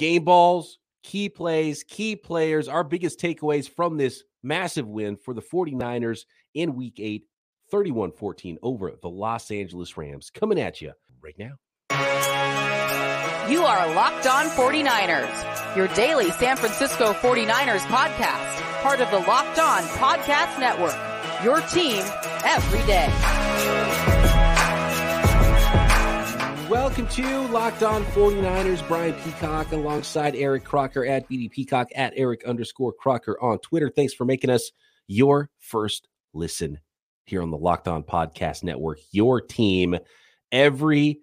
game balls, key plays, key players, our biggest takeaways from this massive win for the 49ers in week eight, 31 14 over the Los Angeles Rams. Coming at you right now. You are Locked On 49ers, your daily San Francisco 49ers podcast, part of the Locked On Podcast Network. Your team every day. Welcome to Locked On 49ers. Brian Peacock alongside Eric Crocker at BD Peacock at Eric underscore Crocker on Twitter. Thanks for making us your first listen here on the Locked On Podcast Network. Your team every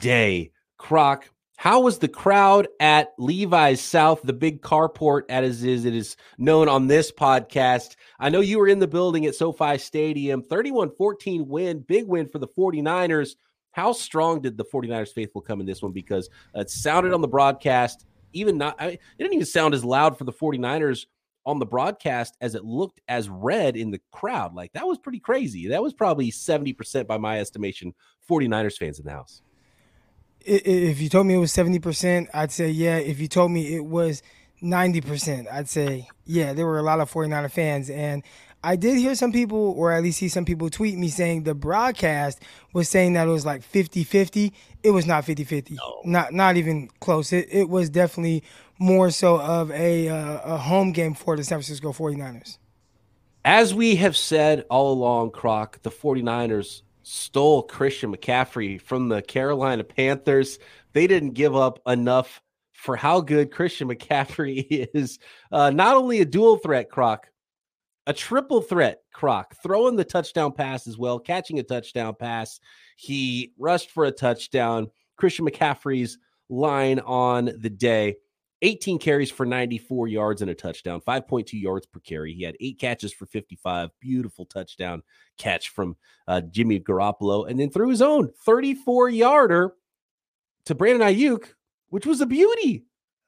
day. Croc, how was the crowd at Levi's South, the big carport as is it is known on this podcast? I know you were in the building at SoFi Stadium. 31-14 win, big win for the 49ers. How strong did the 49ers faithful come in this one? Because it sounded on the broadcast, even not, I mean, it didn't even sound as loud for the 49ers on the broadcast as it looked as red in the crowd. Like that was pretty crazy. That was probably 70% by my estimation, 49ers fans in the house. If you told me it was 70%, I'd say yeah. If you told me it was 90%, I'd say yeah. There were a lot of 49er fans. And I did hear some people, or at least see some people tweet me saying the broadcast was saying that it was like 50 50. It was not 50 50. No. Not, not even close. It, it was definitely more so of a, uh, a home game for the San Francisco 49ers. As we have said all along, Croc, the 49ers stole Christian McCaffrey from the Carolina Panthers. They didn't give up enough for how good Christian McCaffrey is. Uh, not only a dual threat, Croc, a triple threat croc throwing the touchdown pass as well catching a touchdown pass. He rushed for a touchdown. Christian mccaffrey's line on the day 18 carries for 94 yards and a touchdown 5.2 yards per carry. He had eight catches for 55 beautiful touchdown catch from uh, jimmy garoppolo and then threw his own 34 yarder to brandon aiyuk which was a beauty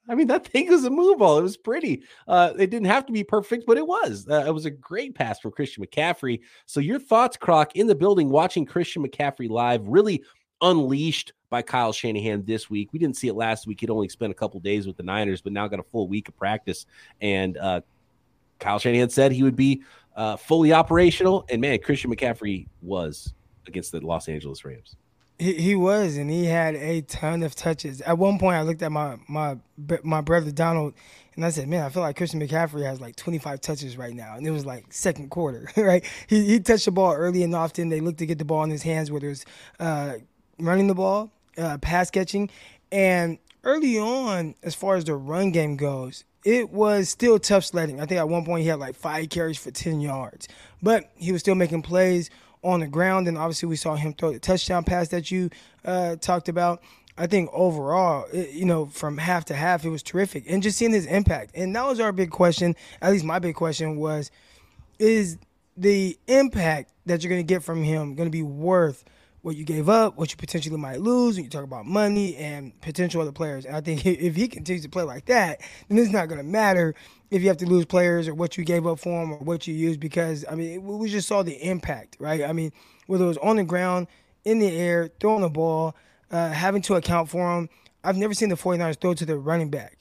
I mean, that thing was a move ball. It was pretty. Uh, it didn't have to be perfect, but it was. Uh, it was a great pass for Christian McCaffrey. So, your thoughts, Croc, in the building, watching Christian McCaffrey live, really unleashed by Kyle Shanahan this week. We didn't see it last week. He'd only spent a couple days with the Niners, but now got a full week of practice. And uh, Kyle Shanahan said he would be uh, fully operational. And man, Christian McCaffrey was against the Los Angeles Rams. He, he was, and he had a ton of touches. At one point, I looked at my my my brother Donald, and I said, "Man, I feel like Christian McCaffrey has like 25 touches right now." And it was like second quarter, right? He he touched the ball early and often. They looked to get the ball in his hands, whether it's uh, running the ball, uh, pass catching, and early on, as far as the run game goes, it was still tough sledding. I think at one point he had like five carries for 10 yards, but he was still making plays on the ground. And obviously, we saw him throw the touchdown pass that you uh, talked about. I think overall, you know, from half to half, it was terrific. And just seeing his impact. And that was our big question. At least my big question was is the impact that you're going to get from him going to be worth what you gave up, what you potentially might lose when you talk about money and potential other players? And I think if he continues to play like that, then it's not going to matter if you have to lose players or what you gave up for them or what you used because I mean we just saw the impact, right? I mean whether it was on the ground, in the air, throwing the ball, uh, having to account for them. I've never seen the 49ers throw to the running back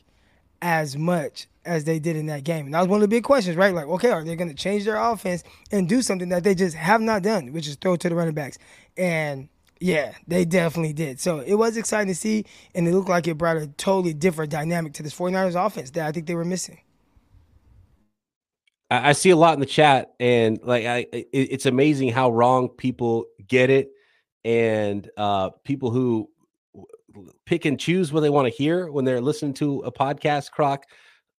as much as they did in that game. And that was one of the big questions, right? Like, okay, are they going to change their offense and do something that they just have not done, which is throw to the running backs? And yeah, they definitely did. So it was exciting to see, and it looked like it brought a totally different dynamic to this 49ers offense that I think they were missing. I see a lot in the chat, and like I, it's amazing how wrong people get it, and uh, people who pick and choose what they want to hear when they're listening to a podcast. Croc,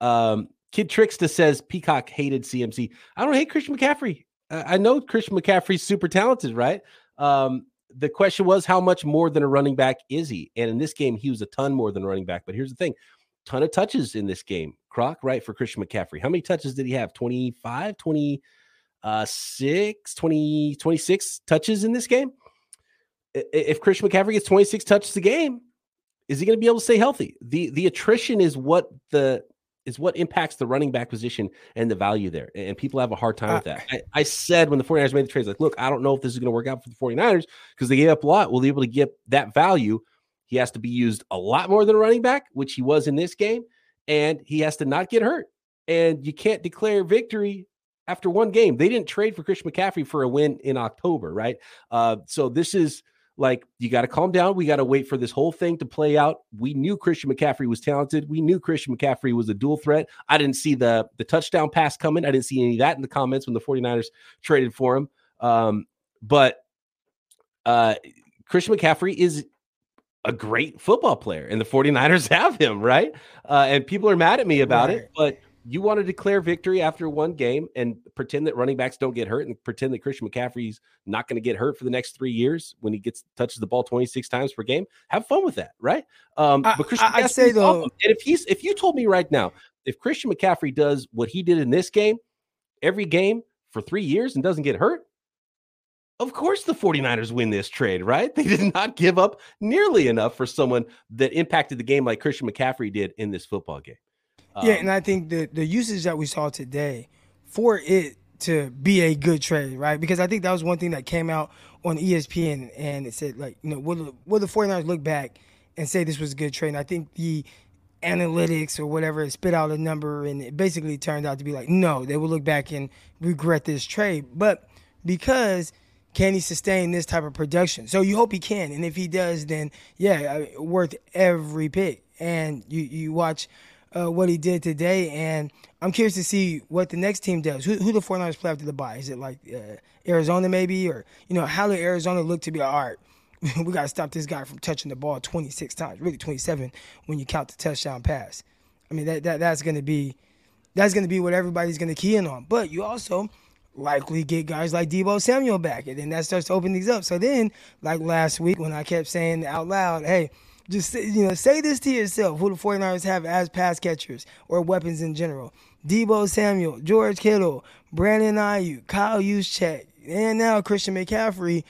um, Kid Trickster says Peacock hated CMC. I don't hate Christian McCaffrey. I know Christian McCaffrey's super talented, right? Um, the question was how much more than a running back is he? And in this game, he was a ton more than a running back. But here's the thing: ton of touches in this game. Croc, right, for Christian McCaffrey. How many touches did he have? 25, 26, uh, 20, 26 touches in this game? If Christian McCaffrey gets 26 touches a game, is he going to be able to stay healthy? The the attrition is what the is what impacts the running back position and the value there. And people have a hard time uh, with that. I, I, said when the 49ers made the trades, like, look, I don't know if this is going to work out for the 49ers because they gave up a lot. Will they be able to get that value He has to be used a lot more than a running back, which he was in this game, and he has to not get hurt. And you can't declare victory after one game. They didn't trade for Christian McCaffrey for a win in October, right? Uh, so this is like you got to calm down. We got to wait for this whole thing to play out. We knew Christian McCaffrey was talented. We knew Christian McCaffrey was a dual threat. I didn't see the the touchdown pass coming. I didn't see any of that in the comments when the 49ers traded for him. Um, but uh, Christian McCaffrey is a great football player, and the 49ers have him, right? Uh, and people are mad at me about right. it, but you want to declare victory after one game and pretend that running backs don't get hurt and pretend that Christian McCaffrey's not going to get hurt for the next three years when he gets touches the ball 26 times per game. Have fun with that, right? Um, I, but Christian I, I'd say though, and if he's if you told me right now, if Christian McCaffrey does what he did in this game, every game for three years and doesn't get hurt, of course the 49ers win this trade, right? They did not give up nearly enough for someone that impacted the game like Christian McCaffrey did in this football game. Um, yeah, and I think the the usage that we saw today for it to be a good trade, right? Because I think that was one thing that came out on ESPN and it said like, you know, will the, will the 49ers look back and say this was a good trade? And I think the analytics or whatever spit out a number and it basically turned out to be like, no, they will look back and regret this trade. But because can he sustain this type of production? So you hope he can, and if he does, then yeah, worth every pick. And you you watch uh, what he did today, and I'm curious to see what the next team does. Who, who the 49ers play after the bye? Is it like uh, Arizona maybe, or you know how did Arizona look to be all right? we got to stop this guy from touching the ball 26 times, really 27 when you count the touchdown pass. I mean that, that that's going to be that's going to be what everybody's going to key in on. But you also likely get guys like Deebo Samuel back, and then that starts to open things up. So then, like last week when I kept saying out loud, "Hey." Just you know, say this to yourself: who the 49ers have as pass catchers or weapons in general. Deebo Samuel, George Kittle, Brandon Aiyuk, Kyle Juszczyk, and now Christian McCaffrey.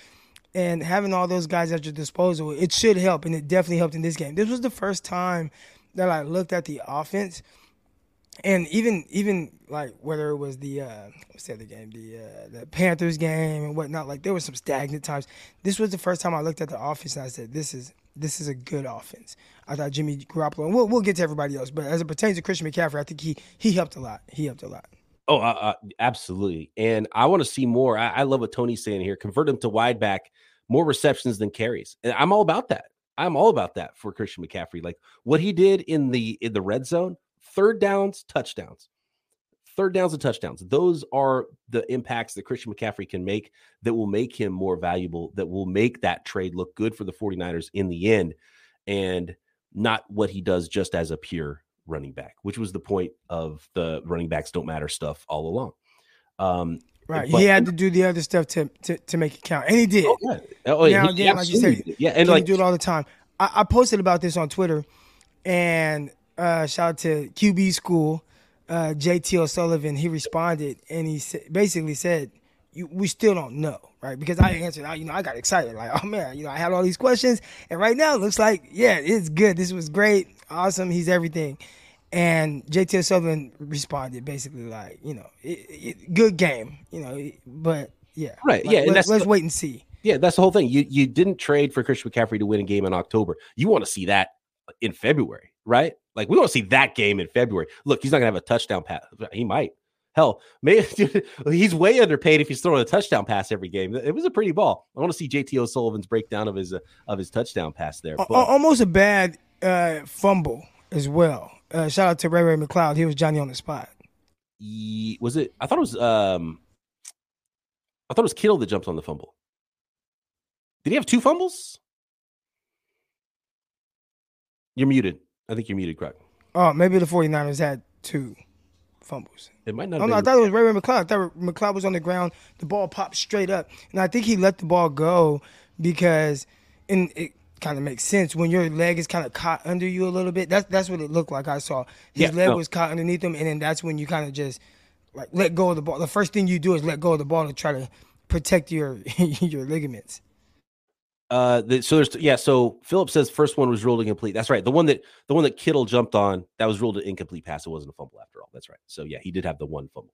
And having all those guys at your disposal, it should help, and it definitely helped in this game. This was the first time that I looked at the offense, and even even like whether it was the uh, what's the other game, the uh, the Panthers game and whatnot, like there was some stagnant times. This was the first time I looked at the offense and I said, "This is this is a good offense. I thought Jimmy Garoppolo, and we'll, we'll get to everybody else, but as it pertains to Christian McCaffrey, I think he he helped a lot. He helped a lot. Oh, uh, absolutely. And I want to see more. I, I, love what Tony's saying here. Convert him to wide back, more receptions than carries. And I'm all about that. I'm all about that for Christian McCaffrey. Like what he did in the in the red zone, third downs, touchdowns third downs and touchdowns. Those are the impacts that Christian McCaffrey can make that will make him more valuable, that will make that trade look good for the 49ers in the end, and not what he does just as a pure running back, which was the point of the running backs don't matter stuff all along. Um, right. But, he had to do the other stuff to, to, to make it count. And he did. Oh, yeah. Oh, now, he, again, like you said, yeah, and like, do it all the time. I, I posted about this on Twitter and uh, shout out to QB School uh, JT O'Sullivan, he responded and he sa- basically said, "We still don't know, right?" Because I answered, I, you know, I got excited, like, "Oh man, you know, I had all these questions, and right now it looks like, yeah, it's good. This was great, awesome. He's everything." And JT O'Sullivan responded basically like, you know, it, it, good game, you know, but yeah, right, like, yeah, let, and let's, let's wait and see. Yeah, that's the whole thing. You you didn't trade for Christian McCaffrey to win a game in October. You want to see that in February, right? Like we to see that game in February. Look, he's not gonna have a touchdown pass. He might. Hell, maybe he's way underpaid if he's throwing a touchdown pass every game. It was a pretty ball. I want to see JT O'Sullivan's breakdown of his uh, of his touchdown pass there. But. Almost a bad uh, fumble as well. Uh, shout out to Ray Ray McCloud. He was Johnny on the spot. He, was it? I thought it was. um I thought it was Kittle that jumped on the fumble. Did he have two fumbles? You're muted. I think you're muted, Croc. Oh, maybe the 49ers had two fumbles. It might not. Oh, no, I thought it was Ray Ray McCloud. I thought McCloud was on the ground. The ball popped straight up, and I think he let the ball go because, and it kind of makes sense when your leg is kind of caught under you a little bit. That's that's what it looked like. I saw his yeah, leg no. was caught underneath him, and then that's when you kind of just like let go of the ball. The first thing you do is let go of the ball to try to protect your your ligaments. Uh, the, so there's yeah. So Philip says first one was ruled incomplete. That's right. The one that the one that Kittle jumped on that was ruled an incomplete pass. It wasn't a fumble after all. That's right. So yeah, he did have the one fumble.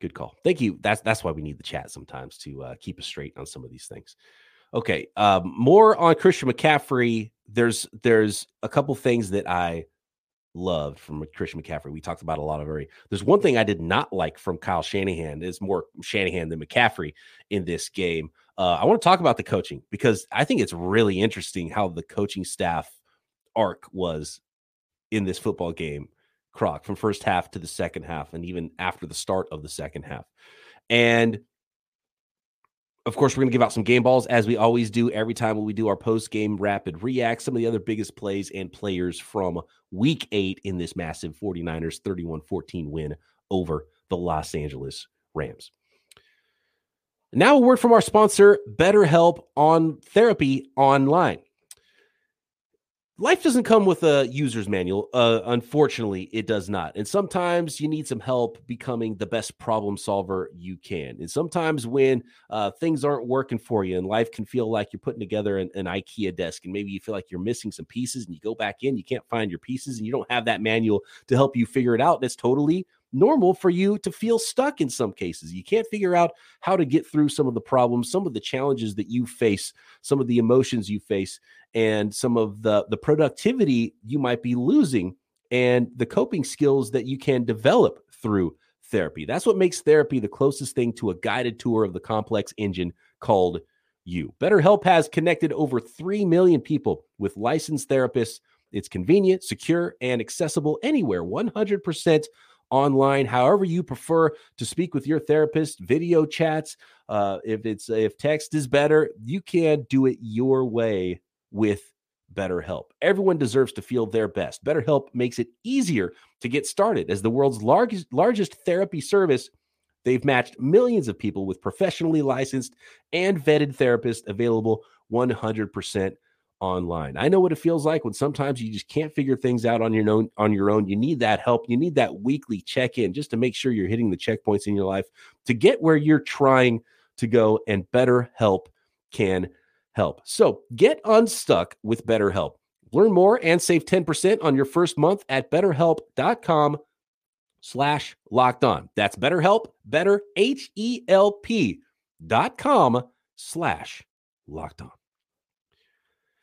Good call. Thank you. That's that's why we need the chat sometimes to uh, keep us straight on some of these things. Okay. Um, more on Christian McCaffrey. There's there's a couple things that I loved from Christian McCaffrey. We talked about a lot of already. There's one thing I did not like from Kyle Shanahan is more Shanahan than McCaffrey in this game. Uh, I want to talk about the coaching because I think it's really interesting how the coaching staff arc was in this football game, Croc, from first half to the second half, and even after the start of the second half. And of course, we're going to give out some game balls as we always do every time when we do our post game rapid react. Some of the other biggest plays and players from week eight in this massive 49ers 31 14 win over the Los Angeles Rams. Now, a word from our sponsor, BetterHelp on Therapy Online life doesn't come with a user's manual. Uh, unfortunately, it does not. And sometimes you need some help becoming the best problem solver you can. And sometimes when uh, things aren't working for you and life can feel like you're putting together an, an, IKEA desk and maybe you feel like you're missing some pieces and you go back in, you can't find your pieces and you don't have that manual to help you figure it out. That's totally normal for you to feel stuck in some cases. You can't figure out how to get through some of the problems, some of the challenges that you face, some of the emotions you face, and some of the the productivity you might be losing and the coping skills that you can develop through therapy. That's what makes therapy the closest thing to a guided tour of the complex engine called you. BetterHelp has connected over 3 million people with licensed therapists. It's convenient, secure, and accessible anywhere, 100% online, however you prefer to speak with your therapist, video chats. Uh, if it's if text is better, you can do it your way with BetterHelp. Everyone deserves to feel their best. BetterHelp makes it easier to get started. As the world's largest largest therapy service, they've matched millions of people with professionally licensed and vetted therapists available 100% online. I know what it feels like when sometimes you just can't figure things out on your own on your own. You need that help. You need that weekly check-in just to make sure you're hitting the checkpoints in your life to get where you're trying to go and BetterHelp can help. So get unstuck with BetterHelp. Learn more and save 10% on your first month at betterhelp.com slash locked on. That's BetterHelp, better H-E-L-P dot com slash locked on.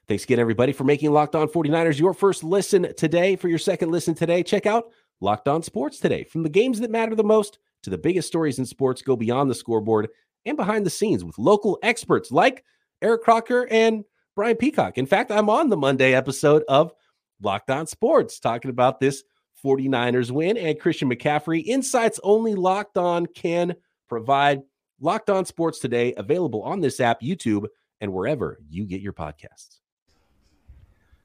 Thanks again, everybody, for making Locked On 49ers your first listen today. For your second listen today, check out Locked On Sports today. From the games that matter the most to the biggest stories in sports, go beyond the scoreboard and behind the scenes with local experts like Eric Crocker and Brian Peacock. In fact, I'm on the Monday episode of Locked On Sports talking about this 49ers win and Christian McCaffrey. Insights only Locked On can provide. Locked On Sports today, available on this app, YouTube, and wherever you get your podcasts.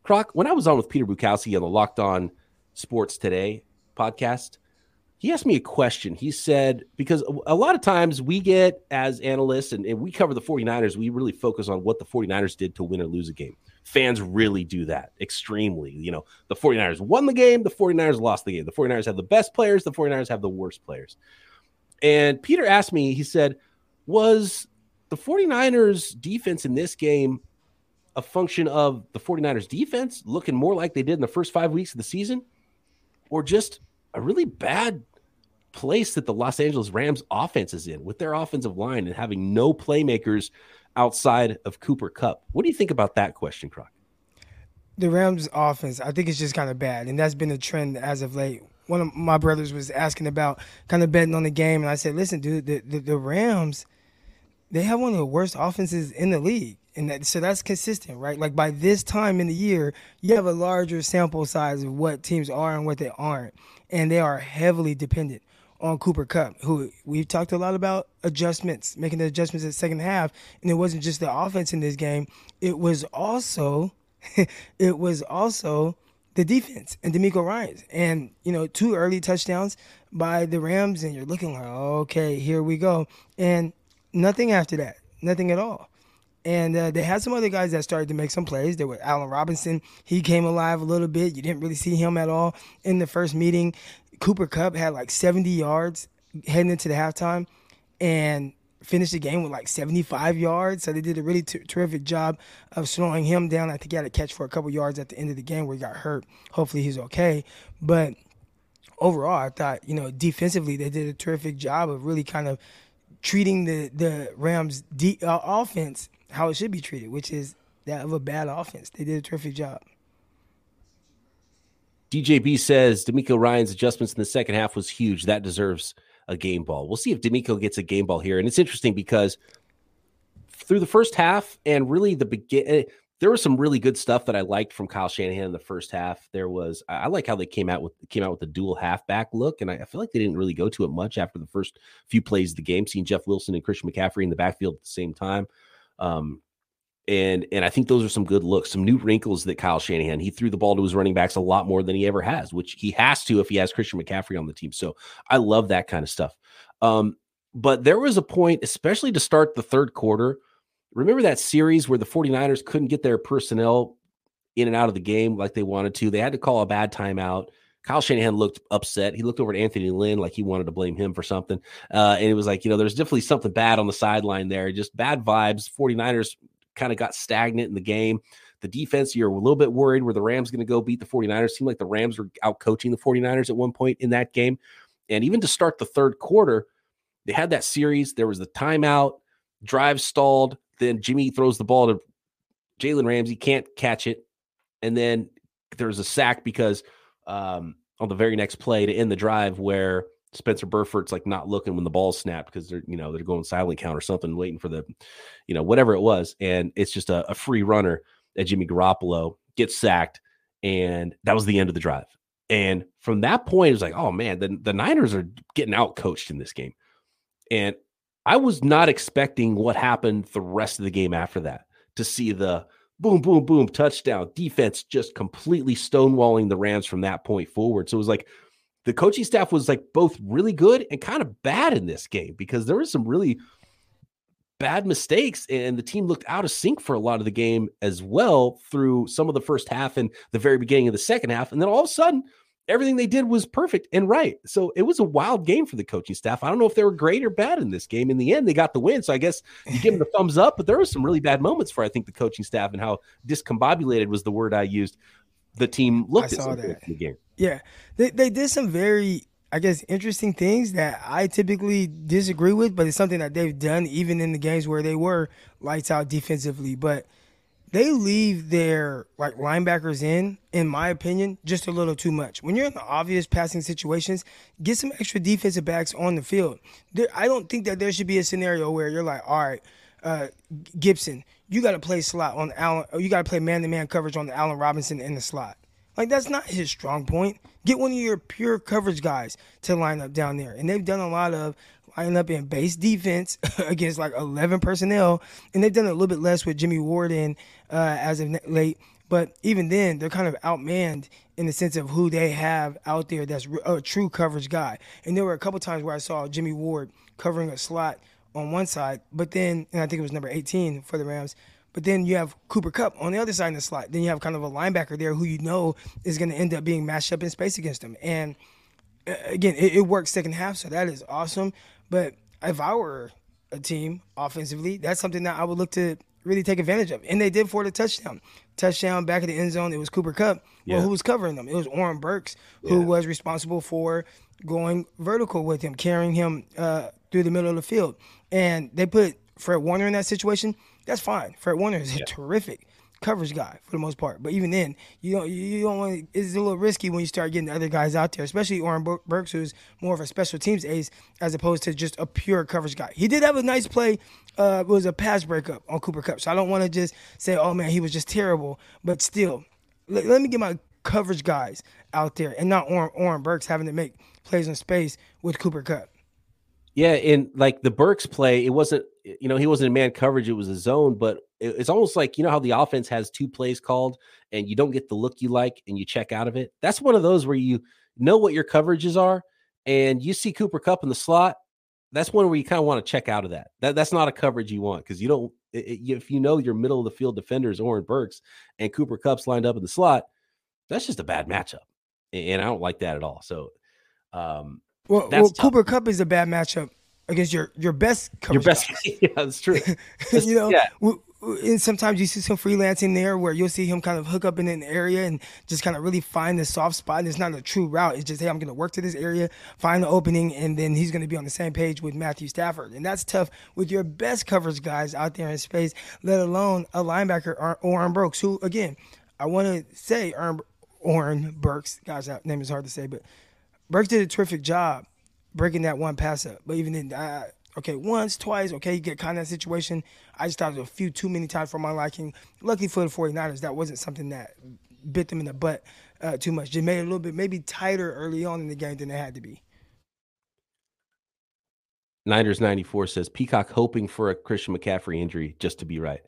Croc, when I was on with Peter Bukowski on the Locked On Sports Today podcast, he asked me a question. He said, because a lot of times we get as analysts and, and, we cover the 49ers, we really focus on what the 49ers did to win or lose a game. Fans really do that extremely. You know, the 49ers won the game, the 49ers lost the game. The 49ers have the best players, the 49ers have the worst players. And Peter asked me, he said, was the 49ers defense in this game a function of the 49ers defense looking more like they did in the first five weeks of the season, or just a really bad place that the Los Angeles Rams offense is in with their offensive line and having no playmakers outside of Cooper Kupp. What do you think about that question, Croc? The Rams offense, I think it's just kind of bad, and that's been a trend as of late. One of my brothers was asking about kind of betting on the game, and I said, "Listen, dude, the, the, the Rams, they have one of the worst offenses in the league and that, so that's consistent, right? Like by this time in the year, you have a larger sample size of what teams are and what they aren't, and they are heavily dependent on Cooper Kupp, who we've talked a lot about adjustments, making the adjustments in the second half, and it wasn't just the offense in this game; it was also, it was also the defense and DeMeco Ryans, and you know two early touchdowns by the Rams, and you're looking like, okay, here we go, and nothing after that, nothing at all. And uh, they had some other guys that started to make some plays. There was Allen Robinson. He came alive a little bit. You didn't really see him at all in the first meeting. Cooper Kupp had like 70 yards heading into the halftime and finished the game with like 75 yards. So they did a really t- terrific job of slowing him down. I think he had a catch for a couple yards at the end of the game where he got hurt. Hopefully he's okay. But overall, I thought, you know, defensively, they did a terrific job of really kind of treating the, the Rams' de- uh, offense how it should be treated, which is that of a bad offense. They did a terrific job. DJB says DeMeco Ryans' adjustments in the second half was huge. That deserves a game ball. We'll see if DeMeco gets a game ball here. And it's interesting because through the first half and really the begin, eh, there was some really good stuff that I liked from Kyle Shanahan in the first half. There was I like how they came out with came out with the dual halfback look, and I, I feel like they didn't really go to it much after the first few plays of the game. Seeing Jeff Wilson and Christian McCaffrey in the backfield at the same time. Um, and and I think those are some good looks, some new wrinkles that Kyle Shanahan he threw the ball to his running backs a lot more than he ever has, which he has to if he has Christian McCaffrey on the team. So I love that kind of stuff. Um, but there was a point, especially to start the third quarter. Remember that series where the 49ers couldn't get their personnel in and out of the game like they wanted to? They had to call a bad timeout. Kyle Shanahan looked upset. He looked over at Anthony Lynn like he wanted to blame him for something. Uh, and it was like, you know, there's definitely something bad on the sideline there. Just bad vibes. 49ers kind of got stagnant in the game. The defense, you're a little bit worried where the Rams going to go beat the 49ers. Seemed like the Rams were out coaching the 49ers at one point in that game. And even to start the third quarter, they had that series. There was the timeout, drive stalled. Then Jimmy throws the ball to Jalen Ramsey, can't catch it. And then there's a sack because um, on the very next play to end the drive where Spencer Burford's like not looking when the ball snapped because they're you know they're going silent count or something, waiting for the, you know whatever it was, and it's just a, a free runner that Jimmy Garoppolo gets sacked, and that was the end of the drive. And from that point, it was like, oh man, the, the Niners are getting out coached in this game, and I was not expecting what happened the rest of the game after that to see the boom, boom, boom, touchdown defense just completely stonewalling the Rams from that point forward. So it was like the coaching staff was like both really good and kind of bad in this game because there was some really bad mistakes and the team looked out of sync for a lot of the game as well through some of the first half and the very beginning of the second half and then all of a sudden everything they did was perfect and right. So it was a wild game for the coaching staff. I don't know if they were great or bad in this game. In the end they got the win. So i guess you give them the thumbs up but there were some really bad moments for i think the coaching staff and how discombobulated was the word i used. The team looked I at that. the game. Yeah, they they did some very I guess interesting things that I typically disagree with, but it's something that they've done even in the games where they were lights out defensively. But they leave their like linebackers in, in my opinion, just a little too much. When you're in the obvious passing situations, get some extra defensive backs on the field. There, I don't think that there should be a scenario where you're like, all right, uh, Gibson, you got to play slot on Allen, you got to play man to man coverage on the Allen Robinson in the slot. Like that's not his strong point. Get one of your pure coverage guys to line up down there. And they've done a lot of lining up in base defense against like 11 personnel. And they've done a little bit less with Jimmy Ward in uh, as of late. But even then, they're kind of outmanned in the sense of who they have out there that's a true coverage guy. And there were a couple times where I saw Jimmy Ward covering a slot on one side, but then, and I think it was number 18 for the Rams, but then you have Cooper Kupp on the other side of the slot. Then you have kind of a linebacker there who you know is going to end up being matched up in space against him. And uh, again, it, it works second half, so that is awesome. But if I were a team offensively, that's something that I would look to really take advantage of. And they did for the touchdown. Touchdown back of the end zone. It was Cooper Kupp. Yeah. Well, who was covering them? It was Oren Burks, who yeah. was responsible for going vertical with him, carrying him uh, through the middle of the field. And they put Fred Warner in that situation that's fine. Fred Warner is yeah. terrific coverage guy for the most part. But even then, you don't you don't want it's a little risky when you start getting the other guys out there, especially Oren Burks, who's more of a special teams ace as opposed to just a pure coverage guy. He did have a nice play. Uh, it was a pass breakup on Cooper Kupp, so I don't want to just say, oh man, he was just terrible. But still, let, let me get my coverage guys out there and not Oren, Oren Burks having to make plays in space with Cooper Kupp. Yeah, and like the Burks play, it wasn't you know he wasn't in man coverage; it was a zone. But it's almost like you know how the offense has two plays called, and you don't get the look you like, and you check out of it. That's one of those where you know what your coverages are, and you see Cooper Kupp in the slot. That's one where you kind of want to check out of that. That that's not a coverage you want because you don't. It, if you know your middle of the field defenders, Oren Burks and Cooper Kupp's lined up in the slot, that's just a bad matchup, and I don't like that at all. So, um, well, well Cooper Kupp is a bad matchup against your your best your best. yeah, that's true. you know, yeah. and sometimes you see some freelancing there where you'll see him kind of hook up in an area and just kind of really find the soft spot. And it's not a true route. It's just, hey, I'm going to work to this area, find the opening, and then he's going to be on the same page with Matthew Stafford. And that's tough with your best coverage guys out there in space, let alone a linebacker, or Oren Burks, who, again, I want to say Oren, Oren Burks, gosh, that name is hard to say, but Burks did a terrific job breaking that one pass up. But even then, I, okay, once, twice, okay, you get kind of that situation. I just thought it was a few too many times for my liking. Lucky for the 49ers, that wasn't something that bit them in the butt uh, too much. Just made it a little bit maybe tighter early on in the game than it had to be. Niners 94 says Peacock hoping for a Christian McCaffrey injury just to be right.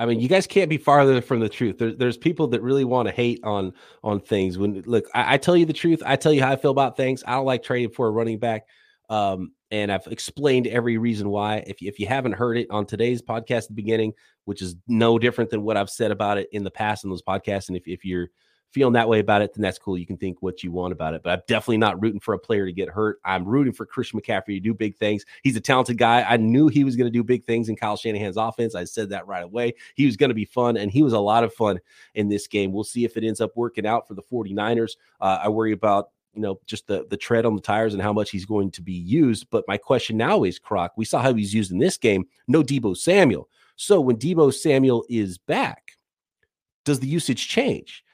I mean, you guys can't be farther from the truth. There, there's people that really want to hate on on things. When look, I, I, tell you the truth. I tell you how I feel about things. I don't like trading for a running back. Um, and I've explained every reason why. If if you haven't heard it on today's podcast the beginning, which is no different than what I've said about it in the past in those podcasts, and if, if you're feeling that way about it, then that's cool. You can think what you want about it. But I'm definitely not rooting for a player to get hurt. I'm rooting for Christian McCaffrey to do big things. He's a talented guy. I knew he was going to do big things in Kyle Shanahan's offense. I said that right away. He was going to be fun, and he was a lot of fun in this game. We'll see if it ends up working out for the 49ers. Uh, I worry about you know, just the the tread on the tires and how much he's going to be used. But my question now is, Croc, we saw how he's used in this game. No Deebo Samuel. So when Deebo Samuel is back, does the usage change?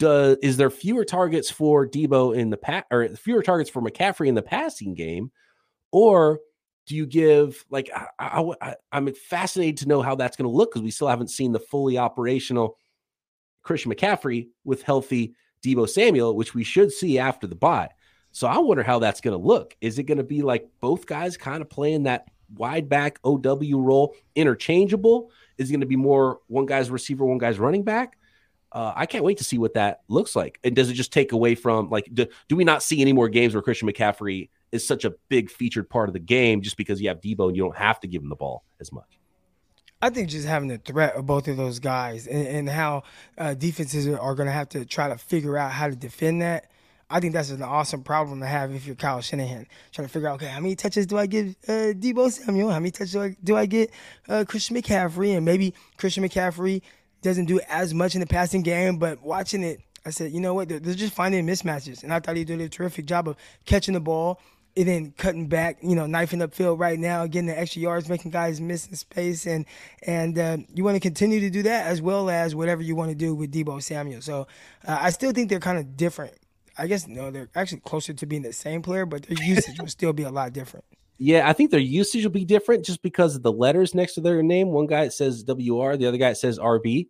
Does is there fewer targets for Deebo in the pat or fewer targets for McCaffrey in the passing game, or do you give like I, I, I'm fascinated to know how that's going to look because we still haven't seen the fully operational Christian McCaffrey with healthy Deebo Samuel, which we should see after the bye. So I wonder how that's going to look. Is it going to be like both guys kind of playing that wide back OW role interchangeable? Is it going to be more one guy's receiver, one guy's running back? Uh, I can't wait to see what that looks like. And does it just take away from like do, do we not see any more games where Christian McCaffrey is such a big featured part of the game just because you have Deebo and you don't have to give him the ball as much? I think just having the threat of both of those guys and, and how uh, defenses are going to have to try to figure out how to defend that. I think that's an awesome problem to have if you're Kyle Shanahan, trying to figure out, okay, how many touches do I give uh, Deebo Samuel? How many touches do I, do I get uh, Christian McCaffrey? And maybe Christian McCaffrey doesn't do as much in the passing game, but watching it, I said, you know what? They're, they're just finding mismatches. And I thought he did a terrific job of catching the ball and then cutting back, you know, knifing up field right now, getting the extra yards, making guys miss in space, and and uh, you want to continue to do that as well as whatever you want to do with Deebo Samuel. So uh, I still think they're kind of different. I guess no, they're actually closer to being the same player, but their usage will still be a lot different. Yeah, I think their usage will be different just because of the letters next to their name. One guy says WR, the other guy says RB.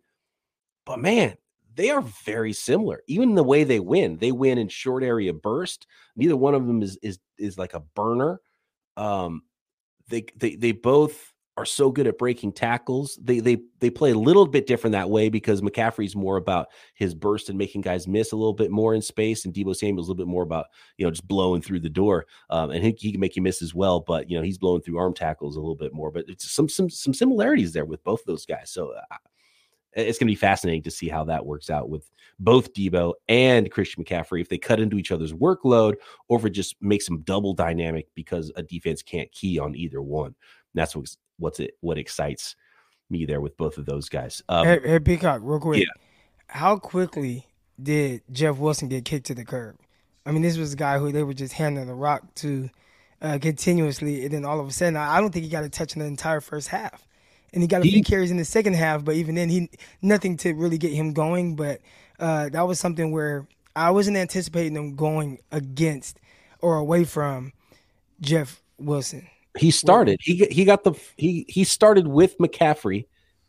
But man, they are very similar. Even the way they win, they win in short area burst. Neither one of them is is is like a burner. Um, they they they both are so good at breaking tackles. They they they play a little bit different that way because McCaffrey's more about his burst and making guys miss a little bit more in space, and Deebo Samuel's a little bit more about you know just blowing through the door. Um, and he, he, can make you miss as well, but you know he's blowing through arm tackles a little bit more. But it's some some some similarities there with both those guys. So uh, it's going to be fascinating to see how that works out with both Deebo and Christian McCaffrey if they cut into each other's workload or if it just makes them double dynamic because a defense can't key on either one. And that's what's what's it what excites me there with both of those guys. Um, hey, hey, Peacock, real quick, yeah. how quickly did Jeff Wilson get kicked to the curb? I mean, this was a guy who they were just handing the rock to uh, continuously, and then all of a sudden, I don't think he got a touch in the entire first half and he got a he, few carries in the second half, but even then, he nothing to really get him going. But uh, that was something where I wasn't anticipating them going against or away from Jeff Wilson. He started. He he got the he he started with McCaffrey,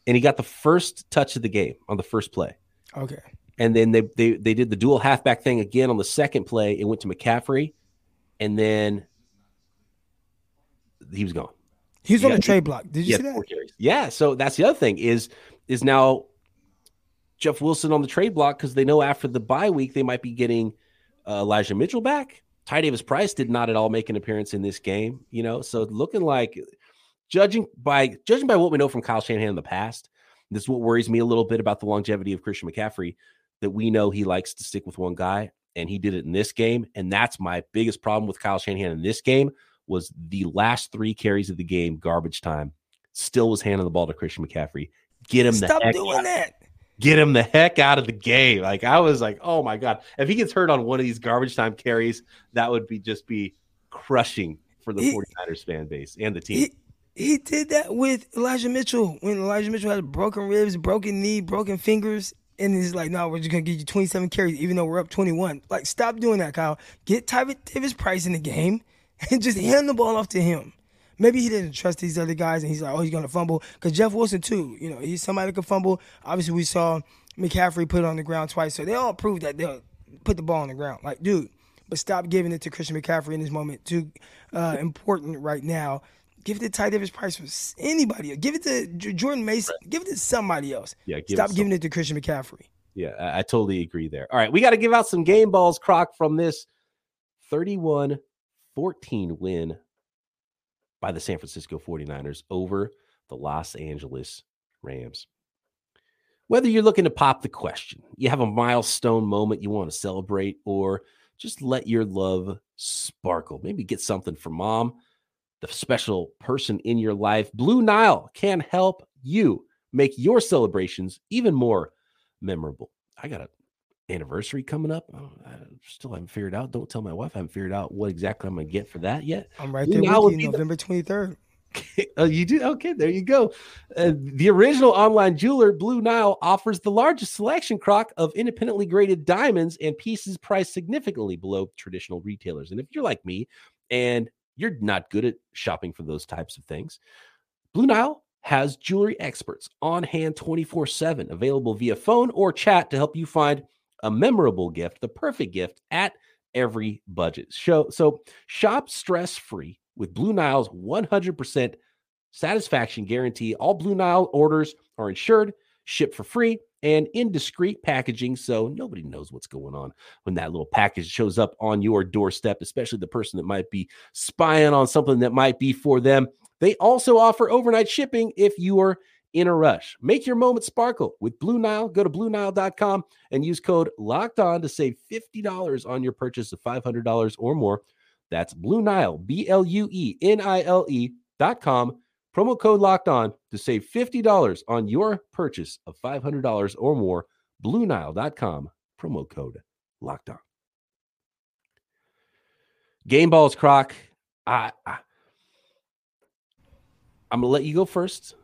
and he got the first touch of the game on the first play. Okay. And then they they they did the dual halfback thing again on the second play. It went to McCaffrey, and then he was gone. He's on the trade block. Did you see that? Yeah. So that's the other thing is is now Jeff Wilson on the trade block because they know after the bye week they might be getting uh, Elijah Mitchell back. Ty Davis Price did not at all make an appearance in this game. You know, so looking like judging by judging by what we know from Kyle Shanahan in the past, this is what worries me a little bit about the longevity of Christian McCaffrey. That we know he likes to stick with one guy, and he did it in this game. And that's my biggest problem with Kyle Shanahan in this game was the last three carries of the game, garbage time. Still was handing the ball to Christian McCaffrey. get him the Stop heck doing out. that. Get him the heck out of the game. Like I was like, oh my god, if he gets hurt on one of these garbage time carries, that would be just be crushing for the He- 49ers fan base and the team. He, he did that with Elijah Mitchell when Elijah Mitchell had broken ribs, broken knee, broken fingers. And he's like, no, we're just going to give you 27 carries, even though we're up 21. Like, stop doing that, Kyle. Get Tyler Davis Price in the game and just hand the ball off to him. Maybe he didn't trust these other guys and he's like, oh, he's going to fumble. Because Jeff Wilson, too, you know, he's somebody that can fumble. Obviously, we saw McCaffrey put it on the ground twice. So they all proved that they'll put the ball on the ground. Like, dude, but stop giving it to Christian McCaffrey in this moment. Too uh, important right now. Give it to Ty Davis Price for anybody. else. Give it to J- Jordan Mason. Give it to somebody else. Yeah, give Stop it giving it to Christian McCaffrey. Yeah, I, I totally agree there. All right, we got to give out some game balls, Croc, from this 31 14 win by the San Francisco 49ers over the Los Angeles Rams. Whether you're looking to pop the question, you have a milestone moment you want to celebrate, or just let your love sparkle, maybe get something for mom, the special person in your life, Blue Nile can help you make your celebrations even more memorable. I got an anniversary coming up. Oh, I still haven't figured out. Don't tell my wife I haven't figured out what exactly I'm going to get for that yet. I'm right there with you, November 23rd. oh, you do? Okay, there you go. Uh, the original online jeweler, Blue Nile, offers the largest selection crock of independently graded diamonds and pieces priced significantly below traditional retailers. And if you're like me and you're not good at shopping for those types of things, Blue Nile has jewelry experts on hand 24 7, available via phone or chat to help you find a memorable gift, the perfect gift at every budget. Show, so shop stress free with Blue Nile's 100% satisfaction guarantee. All Blue Nile orders are insured, shipped for free, and in discreet packaging. So nobody knows what's going on when that little package shows up on your doorstep, especially the person that might be spying on something that might be for them. They also offer overnight shipping if you are in a rush. Make your moment sparkle with Blue Nile. Go to BlueNile.com and use code locked on to save $50 on your purchase of $500 or more. That's Blue Nile, B L U E N I L E dot com. Promo code locked on to save $50 on your purchase of $500 or more. BlueNile.com. Promo code locked on. Game balls, Croc. I, I I'm gonna let you go first.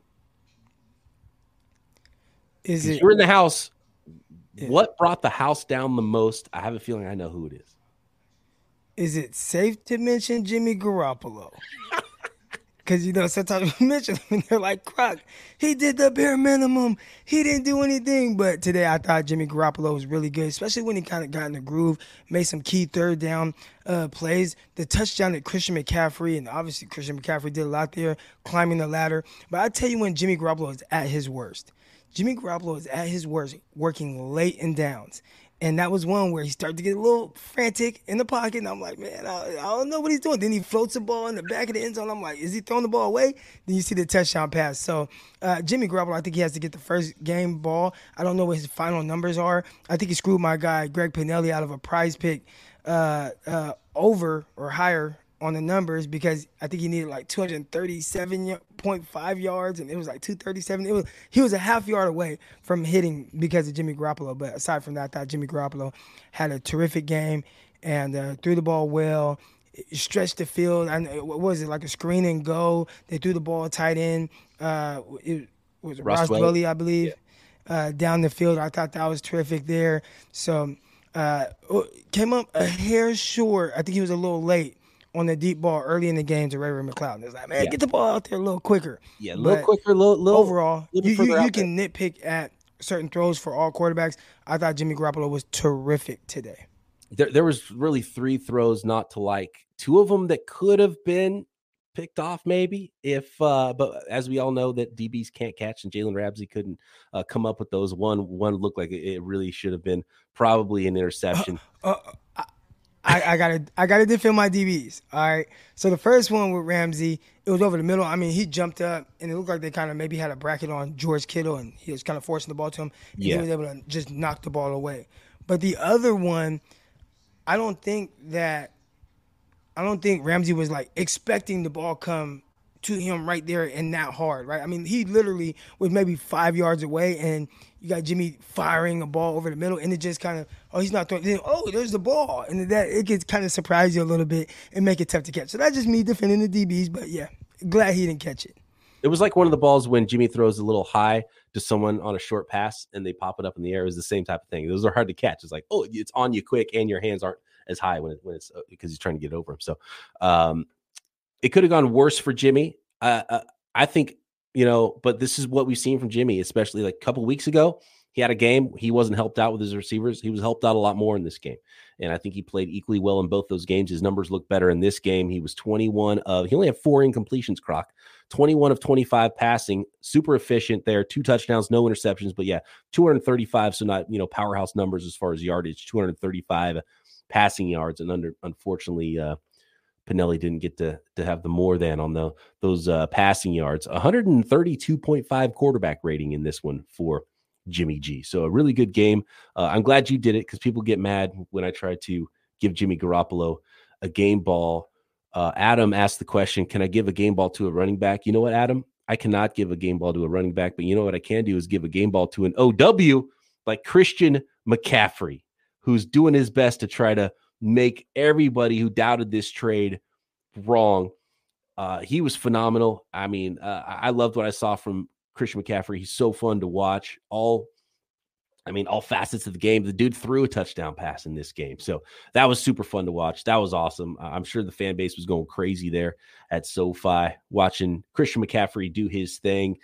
Is it You're in the house. Yeah. What brought the house down the most? I have a feeling I know who it is. is it safe to mention Jimmy Garoppolo? Because you know sometimes we mention him and they're like, "Croc, he did the bare minimum. He didn't do anything." But today I thought Jimmy Garoppolo was really good, especially when he kind of got in the groove, made some key third down uh, plays. The touchdown at Christian McCaffrey, and obviously Christian McCaffrey did a lot there, climbing the ladder. But I tell you when Jimmy Garoppolo is at his worst. Jimmy Garoppolo is at his worst, working late in downs. And that was one where he started to get a little frantic in the pocket. And I'm like, man, I, I don't know what he's doing. Then he floats the ball in the back of the end zone. I'm like, is he throwing the ball away? Then you see the touchdown pass. So uh, Jimmy Garoppolo, I think he has to get the first game ball. I don't know what his final numbers are. I think he screwed my guy Greg Pinelli out of a prize pick uh, uh, over or higher on the numbers because I think he needed like 237.5 yards and it was like 237. It was he was a half yard away from hitting because of Jimmy Garoppolo. But aside from that, I thought Jimmy Garoppolo had a terrific game and uh, threw the ball well. Stretched the field. And what was it like a screen and go? They threw the ball tight end. Uh, it was Ross? Dwelley, I believe, uh, down the field. I thought that was terrific there. So uh, came up a hair short. I think he was a little late on the deep ball early in the game to Ray Ray McCloud. It's like, man, Yeah. get the ball out there a little quicker. Yeah, a little But quicker, a little, little Overall, little you, you, you can nitpick at certain throws for all quarterbacks. I thought Jimmy Garoppolo was terrific today. there, there was really three throws not to like two of them that could have been picked off maybe if uh but as we all know that dbs can't catch and jalen ramsey couldn't uh, come up with those one one looked like it, really should have been probably an interception Uh, I, I gotta I gotta defend my DBs. All right. So the first one with Ramsey, it was over the middle. I mean, he jumped up and it looked like they kind of maybe had a bracket on George Kittle and he was kind of forcing the ball to him. Yeah. he was able to just knock the ball away. But the other one, I don't think that I don't think Ramsey was like expecting the ball come to him right there and not hard, right? I mean, he literally was maybe five yards away, and you got Jimmy firing a ball over the middle, and it just kind of, oh, he's not throwing. Then, oh, there's the ball, and that it gets kind of surprise you a little bit and make it tough to catch. So that's just me defending the DBs, but yeah, glad he didn't catch it. It was like one of the balls when Jimmy throws a little high to someone on a short pass and they pop it up in the air. It was the same type of thing. Those are hard to catch. It's like, oh, it's on you quick, and your hands aren't as high when, it, when it's because uh, he's trying to get over him. So um, it could have gone worse for Jimmy. Uh, uh, I think you know, but this is what we've seen from Jimmy, especially like a couple weeks ago. He had a game. He wasn't helped out with his receivers. He was helped out a lot more in this game. And I think he played equally well in both those games. His numbers look better in this game. He was 21 of, he only had four incompletions, Croc. 21 of 25 passing, super efficient there. Two touchdowns, no interceptions, but yeah, 235. So not, you know, powerhouse numbers as far as yardage, 235 passing yards. And under, unfortunately, uh, Pinelli didn't get to to have the more than on the those uh, passing yards. 132.5 quarterback rating in this one for Jimmy G. So a really good game. Uh, I'm glad you did it because people get mad when I try to give Jimmy Garoppolo a game ball. Uh, Adam asked the question, "Can I give a game ball to a running back?" You know what, Adam? I cannot give a game ball to a running back, but you know what I can do is give a game ball to an OW like Christian McCaffrey, who's doing his best to try to make everybody who doubted this trade wrong. Uh, he was phenomenal. I mean, uh, I loved what I saw from Christian McCaffrey. He's so fun to watch. All, I mean, all facets of the game. The dude threw a touchdown pass in this game, so that was super fun to watch. That was awesome. I'm sure the fan base was going crazy there at SoFi watching Christian McCaffrey do his thing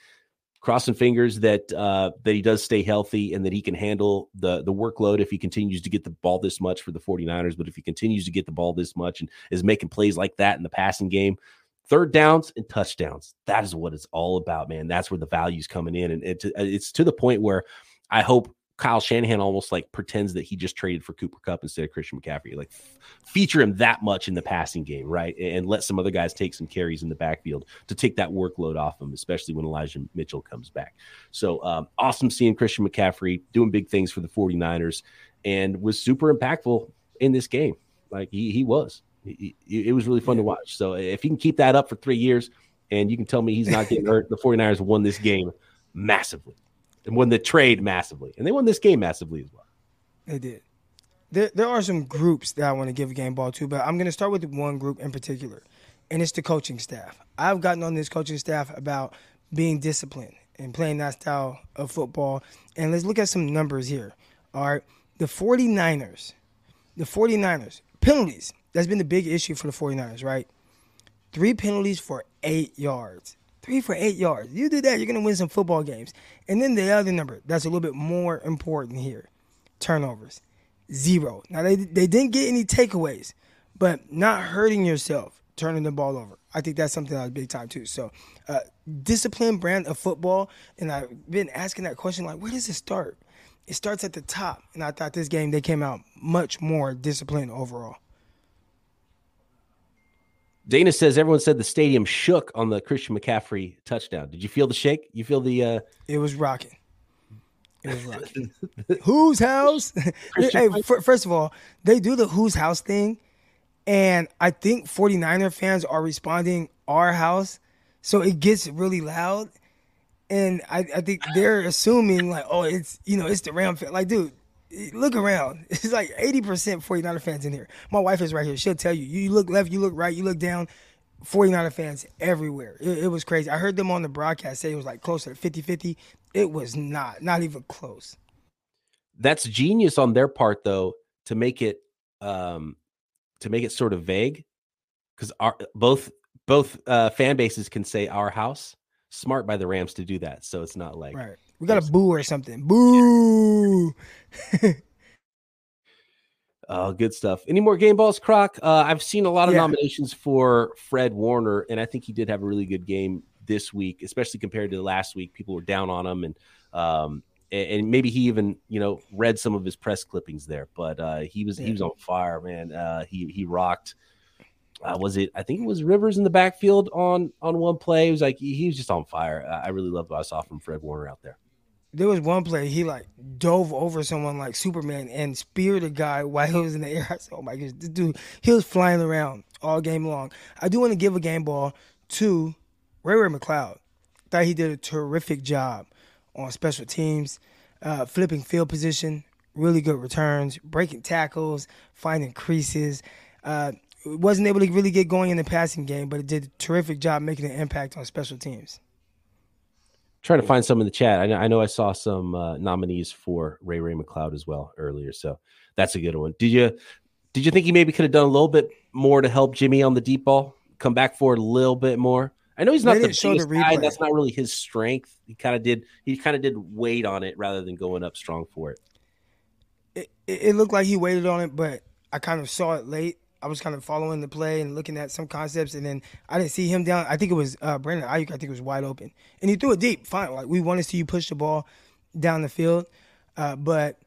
crossing fingers that uh, that he does stay healthy and that he can handle the the workload if he continues to get the ball this much for the 49ers but if he continues to get the ball this much and is making plays like that in the passing game third downs and touchdowns. That is what it's all about man. That's where the value's coming in. And it, it's to the point where i hope Kyle Shanahan almost like pretends that he just traded for Cooper Kupp instead of Christian McCaffrey. Like feature him that much in the passing game, right? And let some other guys take some carries in the backfield to take that workload off him, especially when Elijah Mitchell comes back. So um, awesome seeing Christian McCaffrey doing big things for the 49ers and was super impactful in this game. Like he, he was. He, he, it was really fun to watch. So if he can keep that up for three years and you can tell me he's not getting hurt, the 49ers won this game massively and won the trade massively, and they won this game massively as well. They did. There, there are some groups that I want to give a game ball to, but I'm going to start with one group in particular, and it's the coaching staff. I've gotten on this coaching staff about being disciplined and playing that style of football. And let's look at some numbers here. All right. The 49ers, the 49ers, penalties. That's been the big issue for the 49ers, right? Three penalties for eight yards. Three for eight yards. You do that, you're going to win some football games. And then the other number that's a little bit more important here turnovers. Zero. Now, they, they didn't get any takeaways, but not hurting yourself, turning the ball over. I think that's something that's big time too. So, uh, brand of football. And I've been asking that question like, where does it start? It starts at the top. And I thought this game, they came out much more disciplined overall. Dana says everyone said the stadium shook on the Christian McCaffrey touchdown. Did you feel the shake? You feel the? uh It was rocking. It was rocking. whose house? hey, f- first of all, they do the whose house thing, and I think 49er fans are responding our house, so it gets really loud, and I, I think they're assuming like, oh, it's you know, it's the Ram fan. Like, dude, look around. It's like 80% 49er fans in here. My wife is right here. She'll tell you. You look left, you look right, you look down. 49er fans everywhere. It, it was crazy. I heard them on the broadcast say it was like closer to 50 50. It was not, not even close. That's genius on their part, though, to make it um to make it sort of vague. Because our both both uh fan bases can say our house. Smart by the Rams to do that. So it's not like right. We got a boo or something. Boo. Oh, good stuff. Any more game balls, Croc? Uh, I've seen a lot of yeah. nominations for Fred Warner, and I think he did have a really good game this week, especially compared to last week. People were down on him, and um, and maybe he even you know read some of his press clippings there. But uh, he was yeah. he was on fire, man. Uh, he he rocked. Uh, was it? I think it was Rivers in the backfield on on one play. It was like he, he was just on fire. I really loved what I saw from Fred Warner out there there was one play he like dove over someone like Superman and speared a guy while he was in the air. I said, "Oh my goodness, this dude, he was flying around all game long." I do want to give a game ball to Ray Ray McCloud, thought he did a terrific job on special teams, uh, flipping field position, really good returns, breaking tackles, finding creases. Uh, wasn't able to really get going in the passing game, but it did a terrific job making an impact on special teams. Trying to find some in the chat. I know I, know I saw some uh, nominees for Ray Ray McCloud as well earlier, so that's a good one. Did you did you think he maybe could have done a little bit more to help Jimmy on the deep ball, come back for a little bit more? I know he's not the biggest the guy. That's not really his strength. He kind of did. He kind of did wait on it rather than going up strong for it. it. It looked like he waited on it, but I kind of saw it late. I was kind of following the play and looking at some concepts, and then I didn't see him down. I think it was uh, Brandon Aiyuk. I think it was wide open, and he threw it deep. Fine, like we want to see you push the ball down the field, uh, but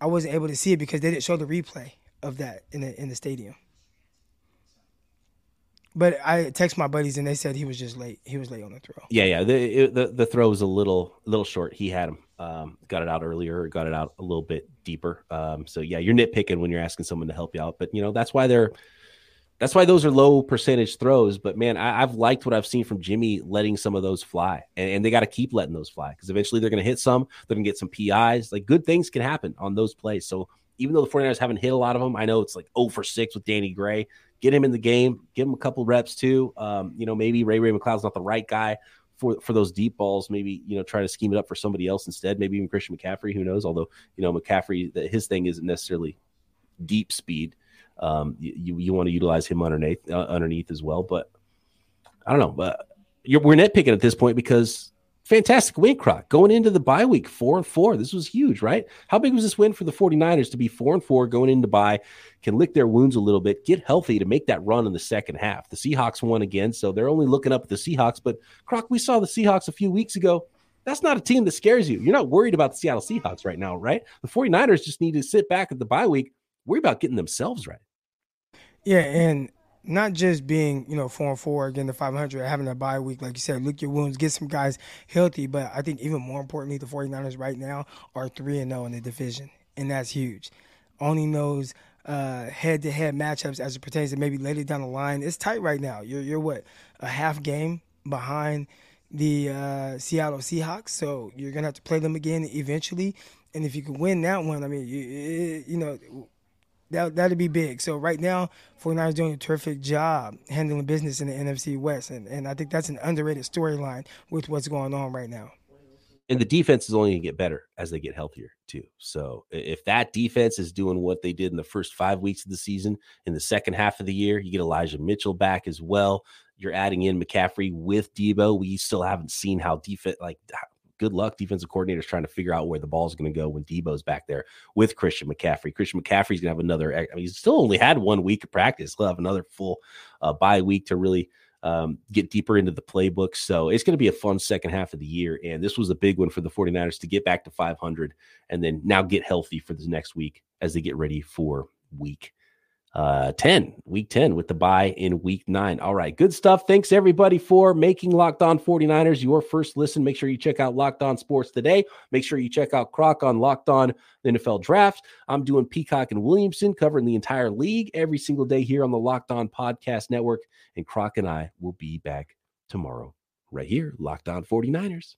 I wasn't able to see it because they didn't show the replay of that in the in the stadium. But I text my buddies and they said he was just late. He was late on the throw. Yeah, yeah. The it, the, the throw was a little little short. He had him. Um, got it out earlier, got it out a little bit deeper. Um, so yeah, you're nitpicking when you're asking someone to help you out, but you know that's why they're that's why those are low percentage throws. But man, I, have liked what I've seen from Jimmy letting some of those fly, and, and they got to keep letting those fly because eventually they're going to hit some. They're going to get some PIs. Like good things can happen on those plays. So even though the 49ers haven't hit a lot of them, I know it's like 0 for 6 with Danny Gray. Get him in the game, give him a couple reps too. Um, you know, maybe Ray Ray McCloud's not the right guy for for those deep balls. Maybe you know try to scheme it up for somebody else instead. Maybe even Christian McCaffrey. Who knows? Although you know McCaffrey, his thing isn't necessarily deep speed. Um, you you want to utilize him underneath uh, underneath as well. But I don't know. But we're nitpicking at this point because fantastic win, Croc. Going into the bye week, four and four. This was huge, right? How big was this win for the 49ers to be four and four going into bye, can lick their wounds a little bit, get healthy to make that run in the second half. The Seahawks won again, so they're only looking up at the Seahawks. But Croc, we saw the Seahawks a few weeks ago. That's not a team that scares you. You're not worried about the Seattle Seahawks right now, right? The 49ers just need to sit back at the bye week, worry about getting themselves right. Yeah, and not just being, you know, four and four again the 500, having a bye week, like you said, look your wounds, get some guys healthy. But I think even more importantly, the 49ers right now are 3 and 0 in the division, and that's huge. Only knows head to head matchups as it pertains to maybe later down the line. It's tight right now. You're, you're what, a half game behind the uh, Seattle Seahawks, so you're going to have to play them again eventually. And if you can win that one, I mean, you, you know, that that'd be big. So right now, 49ers doing a terrific job handling business in the NFC West, and and I think that's an underrated storyline with what's going on right now. And the defense is only going to get better as they get healthier too. So if that defense is doing what they did in the first five weeks of the season, in the second half of the year, you get Elijah Mitchell back as well. You're adding in McCaffrey with Deebo. We still haven't seen how defense like good luck defensive coordinators trying to figure out where the ball is going to go when Deebo's back there with Christian McCaffrey. Christian McCaffrey's going to have another. I mean, he's still only had one week of practice. He'll have another full uh, bye week to really um, get deeper into the playbook. So it's going to be a fun second half of the year. And this was a big one for the 49ers to get back to 500 and then now get healthy for this next week as they get ready for week uh 10 week 10 with the bye in week 9 all right good stuff. Thanks everybody for making locked on 49ers your first listen. Make sure you check out locked on sports today. Make sure you check out croc on locked on the nfl draft. I'm doing peacock and williamson covering the entire league every single day here on the locked on podcast network. And croc and i will be back tomorrow right here locked on 49ers